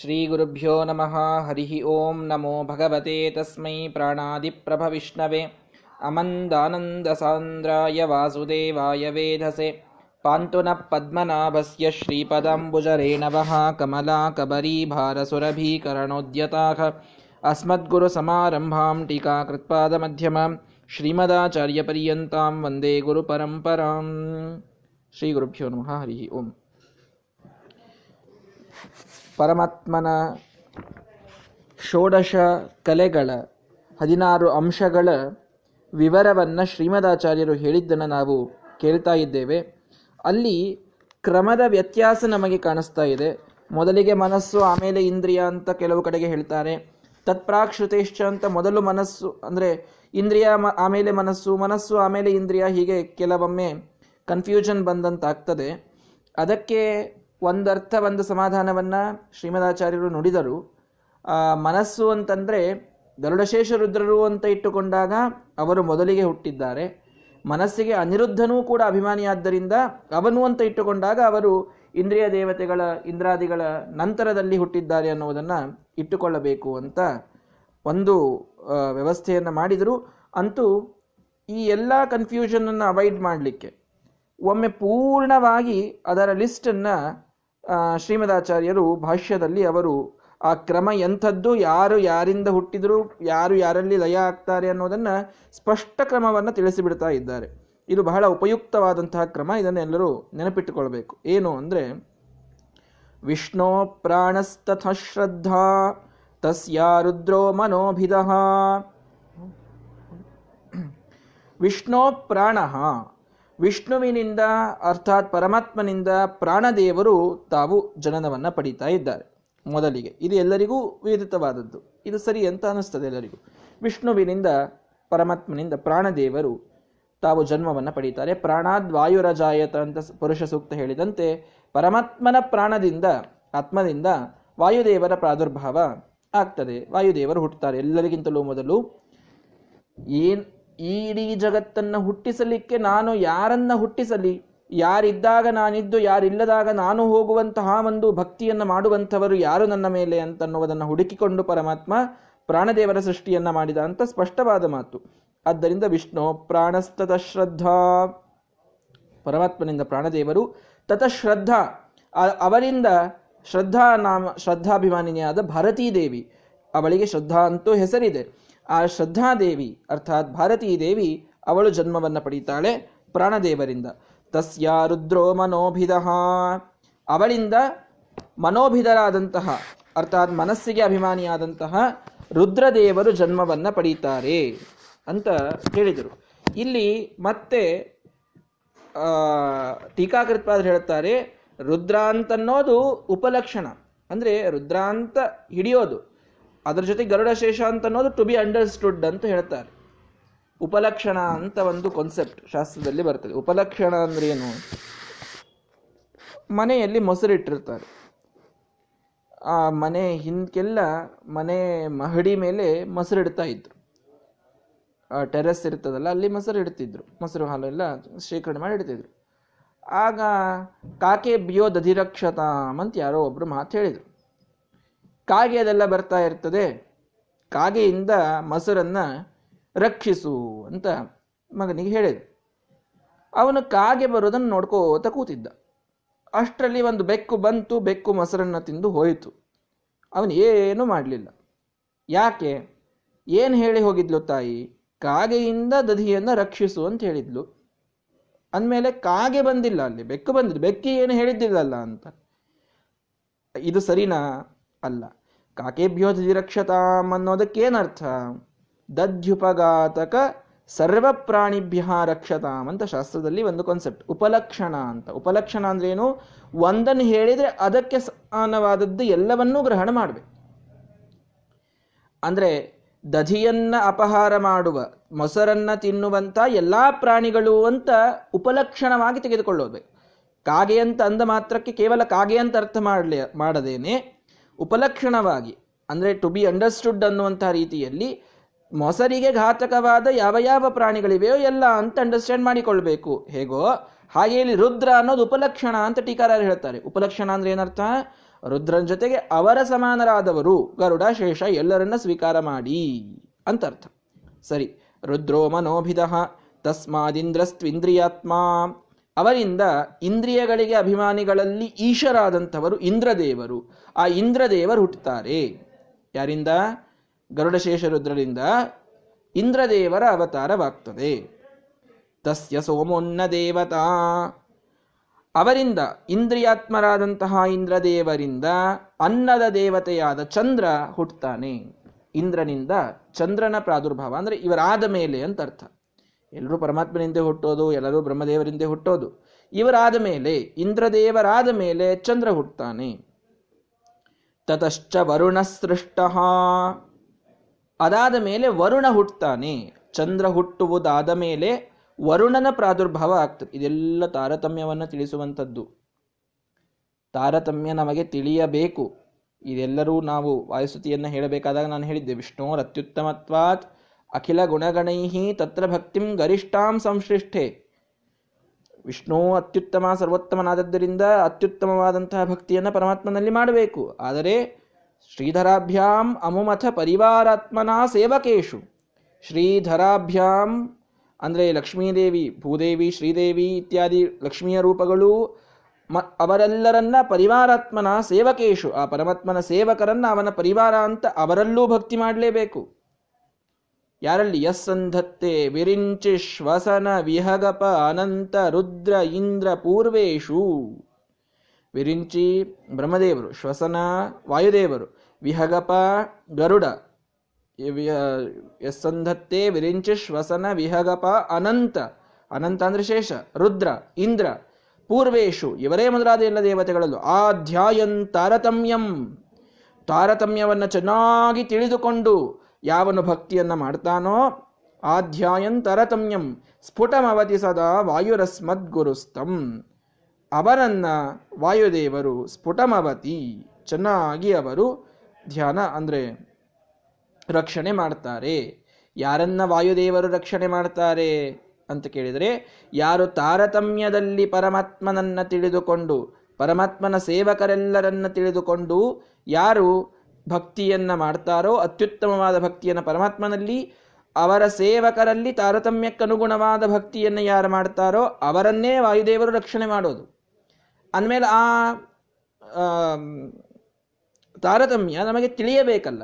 श्रीगुरुभ्यो नमः हरिः ॐ नमो भगवते तस्मै प्राणादिप्रभविष्णवे अमन्दानन्दसान्द्राय वासुदेवाय वेधसे पान्तु नः पद्मनाभस्य श्रीपदाम्बुजरेणवः कमलाकबरीभारसुरभीकरणोद्यताः अस्मद्गुरुसमारम्भां टीकाकृत्पादमध्यमां श्रीमदाचार्यपर्यन्तां वन्दे गुरुपरम्पराम् श्रीगुरुभ्यो नमः हरिः ओम् ಪರಮಾತ್ಮನ ಷೋಡಶ ಕಲೆಗಳ ಹದಿನಾರು ಅಂಶಗಳ ವಿವರವನ್ನು ಶ್ರೀಮದಾಚಾರ್ಯರು ಹೇಳಿದ್ದನ್ನು ನಾವು ಕೇಳ್ತಾ ಇದ್ದೇವೆ. ಅಲ್ಲಿ ಕ್ರಮದ ವ್ಯತ್ಯಾಸ ನಮಗೆ ಕಾಣಿಸ್ತಾ ಇದೆ. ಮೊದಲಿಗೆ ಮನಸ್ಸು, ಆಮೇಲೆ ಇಂದ್ರಿಯ ಅಂತ ಕೆಲವು ಕಡೆಗೆ ಹೇಳ್ತಾರೆ. ತತ್ಪ್ರಾಕ್ ಶ್ರುತೇಶ್ಚ ಅಂತ ಮೊದಲು ಮನಸ್ಸು, ಅಂದರೆ ಇಂದ್ರಿಯ ಆಮೇಲೆ ಮನಸ್ಸು ಮನಸ್ಸು, ಆಮೇಲೆ ಇಂದ್ರಿಯ, ಹೀಗೆ ಕೆಲವೊಮ್ಮೆ ಕನ್ಫ್ಯೂಷನ್ ಬಂದಂತಾಗ್ತದೆ. ಅದಕ್ಕೆ ಒಂದರ್ಥ, ಒಂದು ಸಮಾಧಾನವನ್ನು ಶ್ರೀಮದಾಚಾರ್ಯರು ನುಡಿದರು. ಮನಸ್ಸು ಅಂತಂದರೆ ಗರುಡಶೇಷ ರುದ್ರರು ಅಂತ ಇಟ್ಟುಕೊಂಡಾಗ ಅವರು ಮೊದಲಿಗೆ ಹುಟ್ಟಿದ್ದಾರೆ. ಮನಸ್ಸಿಗೆ ಅನಿರುದ್ಧನೂ ಕೂಡ ಅಭಿಮಾನಿಯಾದ್ದರಿಂದ ಅವನು ಅಂತ ಇಟ್ಟುಕೊಂಡಾಗ ಅವರು ಇಂದ್ರಿಯ ದೇವತೆಗಳ, ಇಂದ್ರಾದಿಗಳ ನಂತರದಲ್ಲಿ ಹುಟ್ಟಿದ್ದಾರೆ ಅನ್ನುವುದನ್ನು ಇಟ್ಟುಕೊಳ್ಳಬೇಕು ಅಂತ ಒಂದು ವ್ಯವಸ್ಥೆಯನ್ನು ಮಾಡಿದರು. ಅಂತೂ ಈ ಎಲ್ಲ ಕನ್ಫ್ಯೂಷನನ್ನು ಅವಾಯ್ಡ್ ಮಾಡಲಿಕ್ಕೆ, ಒಮ್ಮೆ ಪೂರ್ಣವಾಗಿ ಅದರ ಲಿಸ್ಟನ್ನು ಶ್ರೀಮದಾಚಾರ್ಯರು ಭಾಷ್ಯದಲ್ಲಿ ಅವರು, ಆ ಕ್ರಮ ಎಂಥದ್ದು, ಯಾರು ಯಾರಿಂದ ಹುಟ್ಟಿದ್ರು, ಯಾರು ಯಾರಲ್ಲಿ ಲಯ ಆಗ್ತಾರೆ ಅನ್ನೋದನ್ನ ಸ್ಪಷ್ಟ ಕ್ರಮವನ್ನು ತಿಳಿಸಿಬಿಡ್ತಾ ಇದ್ದಾರೆ. ಇದು ಬಹಳ ಉಪಯುಕ್ತವಾದಂತಹ ಕ್ರಮ ಇದನ್ನೆಲ್ಲರೂ ನೆನಪಿಟ್ಟುಕೊಳ್ಬೇಕು. ಏನು ಅಂದ್ರೆ, ವಿಷ್ಣು ಪ್ರಾಣಸ್ತಥ ಶ್ರದ್ಧಾ, ತಸ್ಯ ರುದ್ರೋ ಮನೋಭಿದ. ವಿಷ್ಣು ಪ್ರಾಣ ವಿಷ್ಣುವಿನಿಂದ, ಅರ್ಥಾತ್ ಪರಮಾತ್ಮನಿಂದ ಪ್ರಾಣದೇವರು ತಾವು ಜನನವನ್ನು ಪಡೀತಾ ಇದ್ದಾರೆ. ಮೊದಲಿಗೆ ಇದು ಎಲ್ಲರಿಗೂ ವೇದಿತವಾದದ್ದು ಇದು ಸರಿ ಅಂತ ಅನ್ನಿಸ್ತದೆ ಎಲ್ಲರಿಗೂ. ವಿಷ್ಣುವಿನಿಂದ, ಪರಮಾತ್ಮನಿಂದ ಪ್ರಾಣದೇವರು ತಾವು ಜನ್ಮವನ್ನು ಪಡೀತಾರೆ. ಪ್ರಾಣಾದ್ವಾಯುರಜಾಯತ ಅಂತ ಪುರುಷ ಸೂಕ್ತ ಹೇಳಿದಂತೆ ಪರಮಾತ್ಮನ ಪ್ರಾಣದಿಂದ, ಆತ್ಮದಿಂದ ವಾಯುದೇವರ ಪ್ರಾದುರ್ಭಾವ ಆಗ್ತದೆ. ವಾಯುದೇವರು ಹುಟ್ಟುತ್ತಾರೆ. ಎಲ್ಲರಿಗಿಂತಲೂ ಮೊದಲು ಏನ್ ಈ ಇಡೀ ಜಗತ್ತನ್ನು ಹುಟ್ಟಿಸಲಿಕ್ಕೆ ನಾನು ಯಾರನ್ನ ಹುಟ್ಟಿಸಲಿ? ಯಾರಿದ್ದಾಗ ನಾನಿದ್ದು, ಯಾರಿಲ್ಲದಾಗ ನಾನು ಹೋಗುವಂತಹ ಒಂದು ಭಕ್ತಿಯನ್ನು ಮಾಡುವಂಥವರು ಯಾರು ನನ್ನ ಮೇಲೆ ಅಂತನ್ನುವುದನ್ನು ಹುಡುಕಿಕೊಂಡು ಪರಮಾತ್ಮ ಪ್ರಾಣದೇವರ ಸೃಷ್ಟಿಯನ್ನ ಮಾಡಿದ ಅಂತ ಸ್ಪಷ್ಟವಾದ ಮಾತು. ಆದ್ದರಿಂದ ವಿಷ್ಣು ಪ್ರಾಣಸ್ತತ ಶ್ರದ್ಧಾ. ಪರಮಾತ್ಮನಿಂದ ಪ್ರಾಣದೇವರು ತತಶ್ರದ್ಧಾ ಅವರಿಂದ ಶ್ರದ್ಧಾ ನಾಮ, ಶ್ರದ್ಧಾಭಿಮಾನಿನಿಯಾದ ಭಾರತೀ ದೇವಿ ಅವಳಿಗೆ ಶ್ರದ್ಧಾ ಅಂತೂ ಹೆಸರಿದೆ. ಆ ಶ್ರದ್ಧಾದೇವಿ, ಅರ್ಥಾತ್ ಭಾರತೀ ದೇವಿ, ಅವಳು ಜನ್ಮವನ್ನು ಪಡೀತಾಳೆ ಪ್ರಾಣದೇವರಿಂದ. ತಸ್ಯ ರುದ್ರೋ ಮನೋಭಿದ. ಅವಳಿಂದ ಮನೋಭಿದರಾದಂತಹ, ಅರ್ಥಾತ್ ಮನಸ್ಸಿಗೆ ಅಭಿಮಾನಿಯಾದಂತಹ ರುದ್ರದೇವರು ಜನ್ಮವನ್ನು ಪಡೀತಾರೆ ಅಂತ ಹೇಳಿದರು. ಇಲ್ಲಿ ಮತ್ತೆ ಟೀಕಾಕೃತ್ಪಾದರು ಹೇಳುತ್ತಾರೆ, ರುದ್ರಾಂತನ್ನೋದು ಉಪಲಕ್ಷಣ. ಅಂದರೆ ರುದ್ರಾಂತ ಹಿಡಿಯೋದು. ಅದರ ಜೊತೆ ಗರುಡ ಶೇಷ ಅಂತ ಅನ್ನೋದು ಟು ಬಿ ಅಂಡರ್ಸ್ಟುಡ್ ಅಂತ ಹೇಳ್ತಾರೆ. ಉಪಲಕ್ಷಣ ಅಂತ ಒಂದು ಕಾನ್ಸೆಪ್ಟ್ ಶಾಸ್ತ್ರದಲ್ಲಿ ಬರ್ತದೆ. ಉಪಲಕ್ಷಣ ಅಂದ್ರೆ ಏನು? ಮನೆಯಲ್ಲಿ ಮೊಸರಿಟ್ಟಿರ್ತಾರೆ ಆ ಮನೆ ಹಿಂದ್ಕೆಲ್ಲ ಮನೆ ಮಹಡಿ ಮೇಲೆ ಮೊಸರಿಡ್ತಾ ಇದ್ರು. ಟೆರೆಸ್ ಇರ್ತದಲ್ಲ, ಅಲ್ಲಿ ಮೊಸರು ಇಡ್ತಿದ್ರು. ಮೊಸರು ಹಾಲು ಎಲ್ಲ ಶೇಖರಣೆ ಮಾಡಿ ಇಡ್ತಿದ್ರು. ಆಗ ಕಾಕೆ ಬಿಯೋ ದಧಿರಕ್ಷತಾಮ್ ಅಂತ ಯಾರೋ ಒಬ್ರು ಮಾತು ಹೇಳಿದ್ರು. ಕಾಗೆ ಅದೆಲ್ಲ ಬರ್ತಾ ಇರ್ತದೆ. ಕಾಗೆಯಿಂದ ಮೊಸರನ್ನು ರಕ್ಷಿಸು ಅಂತ ಮಗನಿಗೆ ಹೇಳಿದ. ಅವನು ಕಾಗೆ ಬರೋದನ್ನು ನೋಡ್ಕೋತ ಕೂತಿದ್ದ. ಅಷ್ಟರಲ್ಲಿ ಒಂದು ಬೆಕ್ಕು ಬಂತು, ಬೆಕ್ಕು ಮೊಸರನ್ನು ತಿಂದು ಹೋಯಿತು. ಅವನು ಏನು ಮಾಡಲಿಲ್ಲ. ಯಾಕೆ? ಏನು ಹೇಳಿ ಹೋಗಿದ್ಲು ತಾಯಿ? ಕಾಗೆಯಿಂದ ದಧಿಯನ್ನು ರಕ್ಷಿಸು ಅಂತ ಹೇಳಿದ್ಲು. ಅಂದಮೇಲೆ ಕಾಗೆ ಬಂದಿಲ್ಲ ಅಲ್ಲಿ, ಬೆಕ್ಕು ಬಂದಿದ್ದು ಬೆಕ್ಕಿ ಏನು ಹೇಳಿದ್ದಿಲ್ಲಲ್ಲ ಅಂತ. ಇದು ಸರಿನಾ? ಅಲ್ಲ. ಕಾಕೇಭ್ಯೋ ರಕ್ಷತಾಂ ಅನ್ನೋದಕ್ಕೇನರ್ಥ ದಧ್ಯುಪಘಾತಕ ಸರ್ವ ಪ್ರಾಣಿಭ್ಯ ರಕ್ಷತಾಂ ಅಂತ ಶಾಸ್ತ್ರದಲ್ಲಿ ಒಂದು ಕಾನ್ಸೆಪ್ಟ್ ಉಪಲಕ್ಷಣ ಅಂತ. ಉಪಲಕ್ಷಣ ಅಂದ್ರೆ ಏನು ಒಂದನ್ನು ಹೇಳಿದ್ರೆ ಅದಕ್ಕೆ ಸಮಾನವಾದದ್ದು ಎಲ್ಲವನ್ನೂ ಗ್ರಹಣ ಮಾಡಬೇಕು. ಅಂದ್ರೆ ದಧಿಯನ್ನ ಅಪಹಾರ ಮಾಡುವ, ಮೊಸರನ್ನ ತಿನ್ನುವಂತ ಎಲ್ಲಾ ಪ್ರಾಣಿಗಳು ಅಂತ ಉಪಲಕ್ಷಣವಾಗಿ ತೆಗೆದುಕೊಳ್ಳೋದು. ಕಾಗೆ ಅಂತ ಅಂದ ಮಾತ್ರಕ್ಕೆ ಕೇವಲ ಕಾಗೆ ಅಂತ ಅರ್ಥ ಮಾಡಲಿ, ಮಾಡದೇನೆ. ಉಪಲಕ್ಷಣವಾಗಿ, ಅಂದರೆ ಟು ಬಿ ಅಂಡರ್ಸ್ಟುಡ್ ಅನ್ನುವಂಥ ರೀತಿಯಲ್ಲಿ ಮೊಸರಿಗೆ ಘಾತಕವಾದ ಯಾವ ಯಾವ ಪ್ರಾಣಿಗಳಿವೆಯೋ ಎಲ್ಲ ಅಂತ ಅಂಡರ್ಸ್ಟ್ಯಾಂಡ್ ಮಾಡಿಕೊಳ್ಬೇಕು. ಹೇಗೋ? ಹಾಗೆ ಇಲ್ಲಿ ರುದ್ರ ಅನ್ನೋದು ಉಪಲಕ್ಷಣ ಅಂತ ಟೀಕಾರರು ಹೇಳ್ತಾರೆ. ಉಪಲಕ್ಷಣ ಅಂದ್ರೆ ಏನರ್ಥ? ರುದ್ರನ ಜೊತೆಗೆ ಅವರ ಸಮಾನರಾದವರು, ಗರುಡ, ಶೇಷ ಎಲ್ಲರನ್ನ ಸ್ವೀಕಾರ ಮಾಡಿ ಅಂತ ಅರ್ಥ ಸರಿ. ರುದ್ರೋ ಮನೋಭಿದ ತಸ್ಮಾದಿಂದ್ರಸ್ತ್ವಿಂದ್ರಿಯಾತ್ಮ. ಅವರಿಂದ ಇಂದ್ರಿಯಗಳಿಗೆ ಅಭಿಮಾನಿಗಳಲ್ಲಿ ಈಶರಾದಂಥವರು ಇಂದ್ರದೇವರು. ಆ ಇಂದ್ರದೇವರು ಹುಟ್ಟುತ್ತಾರೆ. ಯಾರಿಂದ? ಗರುಡಶೇಷ ರುದ್ರರಿಂದ ಇಂದ್ರದೇವರ ಅವತಾರವಾಗ್ತದೆ. ತಸ್ಯ ಸೋಮೋನ್ನ ದೇವತಾ. ಅವರಿಂದ ಇಂದ್ರಿಯಾತ್ಮರಾದಂತಹ ಇಂದ್ರದೇವರಿಂದ ಅನ್ನದ ದೇವತೆಯಾದ ಚಂದ್ರ ಹುಟ್ಟುತ್ತಾನೆ. ಇಂದ್ರನಿಂದ ಚಂದ್ರನ ಪ್ರಾದುರ್ಭಾವ ಅಂದ್ರೆ ಇವರಾದ ಮೇಲೆ ಅಂತ ಅರ್ಥ. ಎಲ್ಲರೂ ಪರಮಾತ್ಮನಿಂದ ಹುಟ್ಟೋದು, ಎಲ್ಲರೂ ಬ್ರಹ್ಮದೇವರಿಂದ ಹುಟ್ಟೋದು. ಇವರಾದ ಮೇಲೆ, ಇಂದ್ರದೇವರಾದ ಮೇಲೆ ಚಂದ್ರ ಹುಟ್ಟುತ್ತಾನೆ. ತತಶ್ಚ ವರುಣ ಸೃಷ್ಟ. ಅದಾದ ಮೇಲೆ ವರುಣ ಹುಟ್ಟುತ್ತಾನೆ ಚಂದ್ರ ಹುಟ್ಟುವುದಾದ ಮೇಲೆ ವರುಣನ ಪ್ರಾದುರ್ಭಾವ ಆಗ್ತದೆ. ಇದೆಲ್ಲ ತಾರತಮ್ಯವನ್ನು ತಿಳಿಸುವಂಥದ್ದು. ತಾರತಮ್ಯ ನಮಗೆ ತಿಳಿಯಬೇಕು. ಇದೆಲ್ಲರೂ ನಾವು ವಾಯುಸ್ತುತಿಯನ್ನು ಹೇಳಬೇಕಾದಾಗ ನಾನು ಹೇಳಿದ್ದೆ ವಿಷ್ಣೋರ್ ಅತ್ಯುತ್ತಮತ್ವಾತ್ ಅಖಿಲ ಗುಣಗಣೈಹಿ ತತ್ರ ಭಕ್ತಿಂ ಗರಿಷ್ಠಾಂ ಸಂಶ್ಲಿಷ್ಠೆ ವಿಷ್ಣು ಅತ್ಯುತ್ತಮ ಸರ್ವೋತ್ತಮನಾದದ್ದರಿಂದ ಅತ್ಯುತ್ತಮವಾದಂತಹ ಭಕ್ತಿಯನ್ನು ಪರಮಾತ್ಮನಲ್ಲಿ ಮಾಡಬೇಕು. ಆದರೆ ಶ್ರೀಧರಾಭ್ಯಾಂ ಅಮುಮಥ ಪರಿವಾರಾತ್ಮನ ಸೇವಕೇಶು. ಶ್ರೀಧರಾಭ್ಯಾಂ ಅಂದರೆ ಲಕ್ಷ್ಮೀದೇವಿ, ಭೂದೇವಿ, ಶ್ರೀದೇವಿ ಇತ್ಯಾದಿ ಲಕ್ಷ್ಮಿಯ ರೂಪಗಳು ಮ ಅವರೆಲ್ಲರನ್ನ ಪರಿವಾರಾತ್ಮನ ಸೇವಕೇಶು. ಆ ಪರಮಾತ್ಮನ ಸೇವಕರನ್ನ ಅವನ ಪರಿವಾರ ಅಂತ ಅವರಲ್ಲೂ ಭಕ್ತಿ ಮಾಡಲೇಬೇಕು. ಯಾರಲ್ಲಿ ಯಸ್ಸಂಧತ್ತೆ ವಿರಿಂಚಿ ಶ್ವಸನ ವಿಹಗಪ ಅನಂತ ರುದ್ರ ಇಂದ್ರ ಪೂರ್ವೇಶು. ವಿರಿಂಚಿ ಬ್ರಹ್ಮದೇವರು, ಶ್ವಸನ ವಾಯುದೇವರು, ವಿಹಗಪ ಗರುಡ. ಯಸ್ಸಂಧತ್ತೆ ವಿರಿಂಚಿ ಶ್ವಸನ ವಿಹಗಪ ಅನಂತ. ಅನಂತ ಅಂದ್ರೆ ಶೇಷ, ರುದ್ರ, ಇಂದ್ರ, ಪೂರ್ವೇಶು. ಇವರೇ ಮೊದಲಾದ ಎಲ್ಲ ದೇವತೆಗಳಲ್ಲೂ ಆಧ್ಯಾಯನ್ ತಾರತಮ್ಯಂ ತಾರತಮ್ಯವನ್ನು ಚೆನ್ನಾಗಿ ತಿಳಿದುಕೊಂಡು ಯಾವನು ಭಕ್ತಿಯನ್ನು ಮಾಡ್ತಾನೋ ಆಧ್ಯಾಯನ್ ತರತಮ್ಯಂ ಸ್ಫುಟಮವತಿ ಸದಾ ವಾಯುರಸ್ಮದ್ಗುರುಸ್ತಂ. ಅವರನ್ನ ವಾಯುದೇವರು ಸ್ಫುಟಮವತಿ, ಚೆನ್ನಾಗಿ ಅವರು ಧ್ಯಾನ ಅಂದರೆ ರಕ್ಷಣೆ ಮಾಡ್ತಾರೆ. ಯಾರನ್ನ ವಾಯುದೇವರು ರಕ್ಷಣೆ ಮಾಡ್ತಾರೆ ಅಂತ ಕೇಳಿದರೆ, ಯಾರು ತಾರತಮ್ಯದಲ್ಲಿ ಪರಮಾತ್ಮನನ್ನ ತಿಳಿದುಕೊಂಡು, ಪರಮಾತ್ಮನ ಸೇವಕರೆಲ್ಲರನ್ನ ತಿಳಿದುಕೊಂಡು, ಯಾರು ಭಕ್ತಿಯನ್ನ ಮಾಡ್ತಾರೋ, ಅತ್ಯುತ್ತಮವಾದ ಭಕ್ತಿಯನ್ನು ಪರಮಾತ್ಮನಲ್ಲಿ, ಅವರ ಸೇವಕರಲ್ಲಿ ತಾರತಮ್ಯಕ್ಕನುಗುಣವಾದ ಭಕ್ತಿಯನ್ನು ಯಾರು ಮಾಡ್ತಾರೋ, ಅವರನ್ನೇ ವಾಯುದೇವರು ರಕ್ಷಣೆ ಮಾಡೋದು. ಅಂದಮೇಲೆ ಆ ತಾರತಮ್ಯ ನಮಗೆ ತಿಳಿಯಬೇಕಲ್ಲ.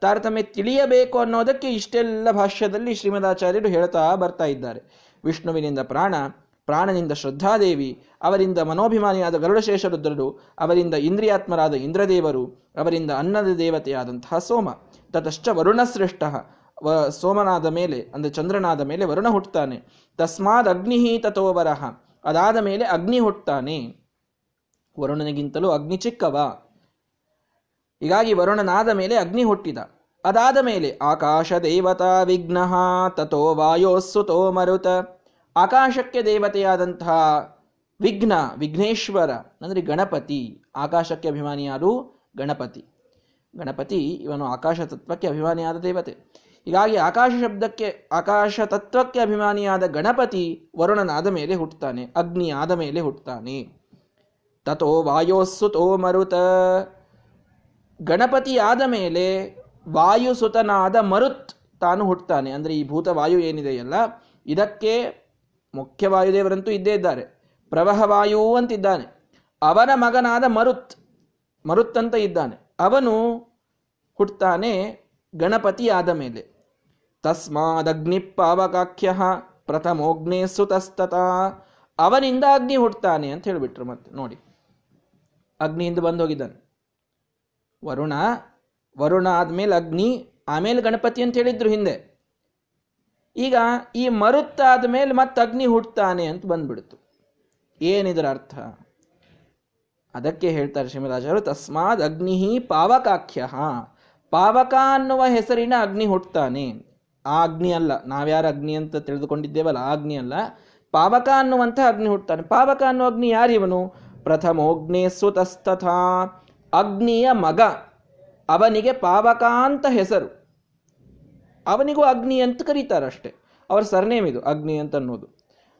ತಾರತಮ್ಯ ತಿಳಿಯಬೇಕು ಅನ್ನೋದಕ್ಕೆ ಇಷ್ಟೆಲ್ಲ ಭಾಷ್ಯದಲ್ಲಿ ಶ್ರೀಮದಾಚಾರ್ಯರು ಹೇಳ್ತಾ ಬರ್ತಾ ಇದ್ದಾರೆ. ವಿಷ್ಣುವಿನಿಂದ ಪ್ರಾಣ ಪ್ರಾಣನಿಂದ ಶ್ರದ್ಧಾದೇವಿ, ಅವರಿಂದ ಮನೋಭಿಮಾನಿಯಾದ ಗರುಡಶೇಷ ರುದ್ರರು ಅವರಿಂದ ಇಂದ್ರಿಯಾತ್ಮರಾದ ಇಂದ್ರದೇವರು, ಅವರಿಂದ ಅನ್ನದ ದೇವತೆಯಾದಂತಹ ಸೋಮ. ತತಶ್ಚ ವರುಣಶ್ರೇಷ್ಠ. ವ ಸೋಮನಾದ ಮೇಲೆ, ಅಂದರೆ ಚಂದ್ರನಾದ ಮೇಲೆ ವರುಣ ಹುಟ್ಟುತ್ತಾನೆ. ತಸ್ಮಾದ್ ಅಗ್ನಿಹಿ ತಥೋವರಹ ಅದಾದ ಮೇಲೆ ಅಗ್ನಿ ಹುಟ್ಟುತ್ತಾನೆ. ವರುಣನಿಗಿಂತಲೂ ಅಗ್ನಿ ಚಿಕ್ಕವ. ಹೀಗಾಗಿ ವರುಣನಾದ ಮೇಲೆ ಅಗ್ನಿ ಹುಟ್ಟಿದ. ಅದಾದ ಮೇಲೆ ಆಕಾಶ ದೇವತಾ ವಿಘ್ನ ತಥೋ ವಾಯೋಸ್ಸುತೋ ಮರುತ. ಆಕಾಶಕ್ಕೆ ದೇವತೆಯಾದಂತಹ ವಿಘ್ನ, ವಿಘ್ನೇಶ್ವರ, ಅಂದರೆ ಗಣಪತಿ, ಆಕಾಶಕ್ಕೆ ಅಭಿಮಾನಿಯಾದ ಗಣಪತಿ. ಗಣಪತಿ, ಇವನು ಆಕಾಶ ತತ್ವಕ್ಕೆ ಅಭಿಮಾನಿಯಾದ ದೇವತೆ. ಹೀಗಾಗಿ ಆಕಾಶ ಶಬ್ದಕ್ಕೆ, ಆಕಾಶ ತತ್ವಕ್ಕೆ ಅಭಿಮಾನಿಯಾದ ಗಣಪತಿ ವರುಣನಾದ ಮೇಲೆ ಹುಟ್ಟುತ್ತಾನೆ, ಅಗ್ನಿ ಆದ ಮೇಲೆ ಹುಟ್ಟುತ್ತಾನೆ. ತಥೋ ವಾಯೋಸ್ಸುತೋ ಮರುತ. ಗಣಪತಿ ಆದ ಮೇಲೆ ವಾಯುಸುತನಾದ ಮರುತ್ ತಾನು ಹುಟ್ಟುತ್ತಾನೆ. ಅಂದರೆ ಈ ಭೂತ ವಾಯು ಏನಿದೆಯಲ್ಲ, ಇದಕ್ಕೆ ಮುಖ್ಯ ವಾಯುದೇವರಂತೂ ಇದ್ದೇ ಇದ್ದಾರೆ. ಪ್ರವಹವಾಯು ಅಂತಿದ್ದಾನೆ. ಅವನ ಮಗನಾದ ಮರುತ್ ಮರುತ್ ಅಂತ ಇದ್ದಾನೆ. ಅವನು ಹುಟ್ಟುತ್ತಾನೆ ಗಣಪತಿ ಆದ ಮೇಲೆ. ತಸ್ಮಾದಗ್ನಿ ಪಾವಕಾಖ್ಯ ಪ್ರಥಮೋಗ್ನೇ ಸುತಸ್ತತ. ಅವನಿಂದ ಅಗ್ನಿ ಹುಟ್ಟುತ್ತಾನೆ ಅಂತ ಹೇಳಿಬಿಟ್ರು ಮತ್ತೆ, ನೋಡಿ. ಅಗ್ನಿಯಿಂದ ಬಂದು ಹೋಗಿದ್ದಾನೆ ವರುಣ ವರುಣ ಆದ್ಮೇಲೆ ಅಗ್ನಿ, ಆಮೇಲೆ ಗಣಪತಿ ಅಂತ ಹೇಳಿದ್ರು ಹಿಂದೆ. ಈಗ ಈ ಮರುತ್ತಾದ ಮೇಲೆ ಮತ್ತೆ ಅಗ್ನಿ ಹುಟ್ಟುತ್ತಾನೆ ಅಂತ ಬಂದ್ಬಿಡ್ತು. ಏನಿದರ ಅರ್ಥ? ಅದಕ್ಕೆ ಹೇಳ್ತಾರೆ ಶ್ರೀಮರಾಜರು ತಸ್ಮಾದ್ ಅಗ್ನಿ ಪಾವಕಾಖ್ಯ. ಪಾವಕ ಅನ್ನುವ ಹೆಸರಿನ ಅಗ್ನಿ ಹುಟ್ಟುತ್ತಾನೆ ಆ ಅಗ್ನಿ ಅಲ್ಲ, ನಾವ್ಯಾರ ಅಗ್ನಿ ಅಂತ ತಿಳಿದುಕೊಂಡಿದ್ದೇವಲ್ಲ, ಆ ಅಗ್ನಿ ಅಲ್ಲ. ಪಾವಕ ಅನ್ನುವಂಥ ಅಗ್ನಿ ಹುಟ್ಟುತ್ತಾನೆ ಪಾವಕ ಅನ್ನುವ ಅಗ್ನಿ ಯಾರಿವನು ಪ್ರಥಮೋಗ್ನೇ ಸುತಸ್ತಥ ಅಗ್ನಿಯ ಮಗ, ಅವನಿಗೆ ಪಾವಕ ಅಂತ ಹೆಸರು. ಅವನಿಗೂ ಅಗ್ನಿ ಅಂತ ಕರೀತಾರಷ್ಟೇ ಅವ್ರ ಸರ್ನೇಮ್ ಇದು, ಅಗ್ನಿ ಅಂತ ಅನ್ನೋದು.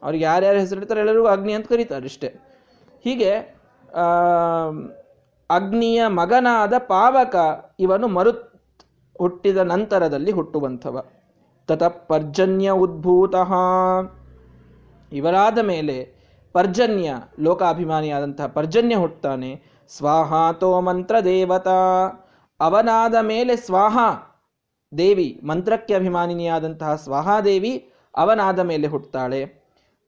ಅವ್ರಿಗೆ ಯಾರ್ಯಾರು ಹೆಸರಿಡ್ತಾರೆ ಎಲ್ಲರಿಗೂ ಅಗ್ನಿ ಅಂತ ಕರೀತಾರೆ ಅಷ್ಟೇ ಹೀಗೆ ಅಗ್ನಿಯ ಮಗನಾದ ಪಾವಕ ಇವನು ಮರುತ್ ಹುಟ್ಟಿದ ನಂತರದಲ್ಲಿ ಹುಟ್ಟುವಂಥವ. ತತ ಪರ್ಜನ್ಯ ಉದ್ಭೂತ. ಇವರಾದ ಮೇಲೆ ಪರ್ಜನ್ಯ, ಲೋಕಾಭಿಮಾನಿಯಾದಂತಹ ಪರ್ಜನ್ಯ ಹುಟ್ಟುತ್ತಾನೆ ಸ್ವಾಹಾತೋ ಮಂತ್ರ ದೇವತಾ ಅವನಾದ ಮೇಲೆ ಸ್ವಾಹ ದೇವಿ ಮಂತ್ರಕ್ಕೆ ಅಭಿಮಾನಿನಿಯಾದಂತಹ ಸ್ವಾಹಾದೇವಿ ಅವನಾದ ಮೇಲೆ ಹುಟ್ಟುತ್ತಾಳೆ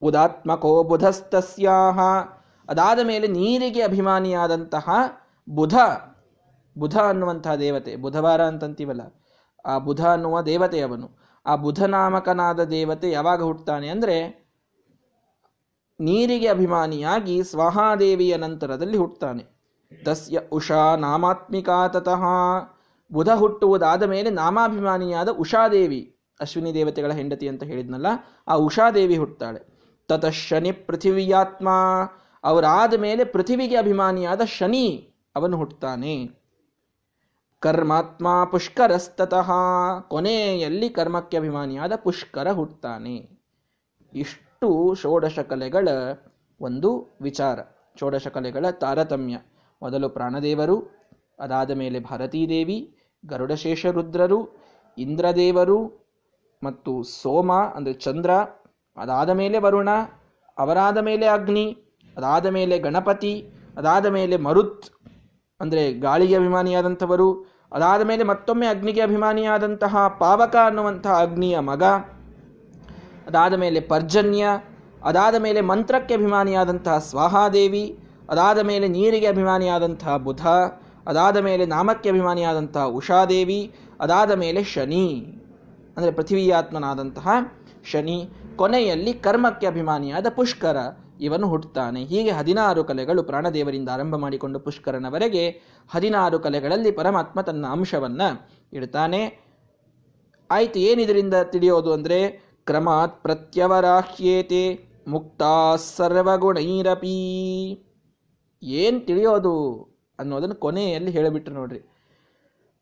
ಉದಾತ್ಮಕೋ ಬುಧಸ್ತಸ್ಯಾಹ ಅದಾದ ಮೇಲೆ ನೀರಿಗೆ ಅಭಿಮಾನಿಯಾದಂತಹ ಬುಧ ಬುಧ ಅನ್ನುವಂತಹ ದೇವತೆ, ಬುಧವಾರ ಅಂತಂತೀವಲ್ಲ, ಆ ಬುಧ ಅನ್ನುವ ದೇವತೆ ಅವನು. ಆ ಬುಧನಾಮಕನಾದ ದೇವತೆ ಯಾವಾಗ ಹುಟ್ಟುತ್ತಾನೆ ಅಂದರೆ ನೀರಿಗೆ ಅಭಿಮಾನಿಯಾಗಿ ಸ್ವಹಾದೇವಿಯ ನಂತರದಲ್ಲಿ ಹುಟ್ಟುತ್ತಾನೆ ತಸ್ಯ ಉಷಾ ನಾಮಾತ್ಮಿಕಾ ತತಃ. ಬುಧ ಹುಟ್ಟುವುದಾದ ಮೇಲೆ ನಾಮಾಭಿಮಾನಿಯಾದ ಉಷಾದೇವಿ, ಅಶ್ವಿನಿ ದೇವತೆಗಳ ಹೆಂಡತಿ ಅಂತ ಹೇಳಿದ್ನಲ್ಲ, ಆ ಉಷಾದೇವಿ ಹುಟ್ಟುತ್ತಾಳೆ ತತ ಶನಿ ಪೃಥಿವಿಯಾತ್ಮ. ಅವರಾದ ಮೇಲೆ ಪೃಥಿವಿಗೆ ಅಭಿಮಾನಿಯಾದ ಶನಿ ಅವನು ಹುಟ್ಟುತ್ತಾನೆ ಕರ್ಮಾತ್ಮ ಪುಷ್ಕರಸ್ತತಃ. ಕೊನೆಯಲ್ಲಿ ಕರ್ಮಕ್ಕೆ ಅಭಿಮಾನಿಯಾದ ಪುಷ್ಕರ ಹುಟ್ಟುತ್ತಾನೆ ಇಷ್ಟು ಷೋಡಶ ಕಲೆಗಳ ಒಂದು ವಿಚಾರ. ಷೋಡಶ ಕಲೆಗಳ ತಾರತಮ್ಯ. ಮೊದಲು ಪ್ರಾಣದೇವರು ಅದಾದ ಮೇಲೆ ಭಾರತೀದೇವಿ ಗರುಡಶೇಷ ರುದ್ರರು ಇಂದ್ರದೇವರು ಮತ್ತು ಸೋಮ, ಅಂದರೆ ಚಂದ್ರ, ಅದಾದ ಮೇಲೆ ವರುಣ, ಅವರಾದ ಮೇಲೆ ಅಗ್ನಿ, ಅದಾದ ಮೇಲೆ ಗಣಪತಿ, ಅದಾದ ಮೇಲೆ ಮರುತ್, ಅಂದರೆ ಗಾಳಿಗೆ ಅಭಿಮಾನಿಯಾದಂಥವರು, ಅದಾದ ಮೇಲೆ ಮತ್ತೊಮ್ಮೆ ಅಗ್ನಿಗೆ ಅಭಿಮಾನಿಯಾದಂತಹ ಪಾವಕ ಅನ್ನುವಂತಹ ಅಗ್ನಿಯ ಮಗ, ಅದಾದ ಮೇಲೆ ಪರ್ಜನ್ಯ, ಅದಾದ ಮೇಲೆ ಮಂತ್ರಕ್ಕೆ ಅಭಿಮಾನಿಯಾದಂತಹ ಸ್ವಾಹಾದೇವಿ, ಅದಾದ ಮೇಲೆ ನೀರಿಗೆ ಅಭಿಮಾನಿಯಾದಂತಹ ಬುಧ ಅದಾದ ಮೇಲೆ ನಾಮಕ್ಕೆ ಅಭಿಮಾನಿಯಾದಂತಹ ಉಷಾದೇವಿ, ಅದಾದ ಮೇಲೆ ಶನಿ, ಅಂದರೆ ಪೃಥ್ವಿಯಾತ್ಮನಾದಂತಹ ಶನಿ, ಕೊನೆಯಲ್ಲಿ ಕರ್ಮಕ್ಕೆ ಅಭಿಮಾನಿಯಾದ ಪುಷ್ಕರ, ಇವನು ಹುಟ್ಟುತ್ತಾನೆ ಹೀಗೆ ಹದಿನಾರು ಕಲೆಗಳು ಪ್ರಾಣದೇವರಿಂದ ಆರಂಭ ಮಾಡಿಕೊಂಡು ಪುಷ್ಕರನವರೆಗೆ ಹದಿನಾರು ಕಲೆಗಳಲ್ಲಿ ಪರಮಾತ್ಮ ತನ್ನ ಅಂಶವನ್ನ ಇಡ್ತಾನೆ. ಆಯಿತು, ಏನಿದರಿಂದ ತಿಳಿಯೋದು ಅಂದ್ರೆ, ಕ್ರಮಾತ್ ಪ್ರತ್ಯವರಾಹ್ಯೇತೆ ಮುಕ್ತಾ ಸರ್ವಗುಣೈರಪಿ. ಏನ್ ತಿಳಿಯೋದು? ಅನ್ನೋದನ್ನು ಕೊನೆಯಲ್ಲಿ ಹೇಳಿಬಿಟ್ರು ನೋಡ್ರಿ.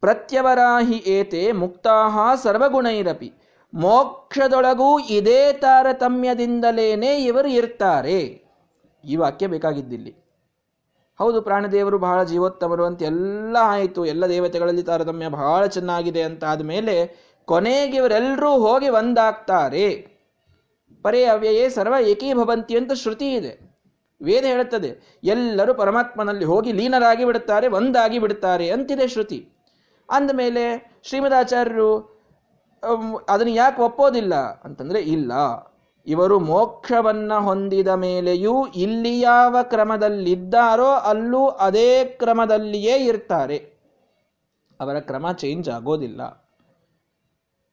ಪ್ರತ್ಯವರಾಹಿ ಏತೆ ಮುಕ್ತಾಹ ಸರ್ವಗುಣೈರಪಿ. ಮೋಕ್ಷದೊಳಗೂ ಇದೇ ತಾರತಮ್ಯದಿಂದಲೇನೆ ಇವರು ಇರ್ತಾರೆ. ಈ ವಾಕ್ಯ ಬೇಕಾಗಿದ್ದಿಲ್ಲಿ. ಹೌದು, ಪ್ರಾಣದೇವರು ಬಹಳ ಜೀವೋತ್ತಮರು ಅಂತ ಎಲ್ಲ ಆಯಿತು. ಎಲ್ಲ ದೇವತೆಗಳಲ್ಲಿ ತಾರತಮ್ಯ ಬಹಳ ಚೆನ್ನಾಗಿದೆ ಅಂತ ಆದಮೇಲೆ ಕೊನೆಗೆ ಇವರೆಲ್ಲರೂ ಹೋಗಿ ಒಂದಾಗ್ತಾರೆ. ಪರೇ ಅವ್ಯಯೇ ಸರ್ವ ಏಕೀಭವಂತಿ ಅಂತ ಶ್ರುತಿ ಇದೆ. ವೇದ ಹೇಳುತ್ತದೆ, ಎಲ್ಲರೂ ಪರಮಾತ್ಮನಲ್ಲಿ ಹೋಗಿ ಲೀನರಾಗಿ ಬಿಡುತ್ತಾರೆ, ಒಂದಾಗಿ ಬಿಡುತ್ತಾರೆ ಅಂತಿದೆ ಶ್ರುತಿ. ಅಂದಮೇಲೆ ಶ್ರೀಮದಾಚಾರ್ಯರು ಅದನ್ನು ಯಾಕೆ ಒಪ್ಪೋದಿಲ್ಲ? ಅಂತಂದ್ರೆ, ಇಲ್ಲ, ಇವರು ಮೋಕ್ಷವನ್ನ ಹೊಂದಿದ ಮೇಲೆಯೂ ಇಲ್ಲಿ ಯಾವ ಕ್ರಮದಲ್ಲಿದ್ದಾರೋ ಅಲ್ಲೂ ಅದೇ ಕ್ರಮದಲ್ಲಿಯೇ ಇರ್ತಾರೆ. ಅವರ ಕ್ರಮ ಚೇಂಜ್ ಆಗೋದಿಲ್ಲ.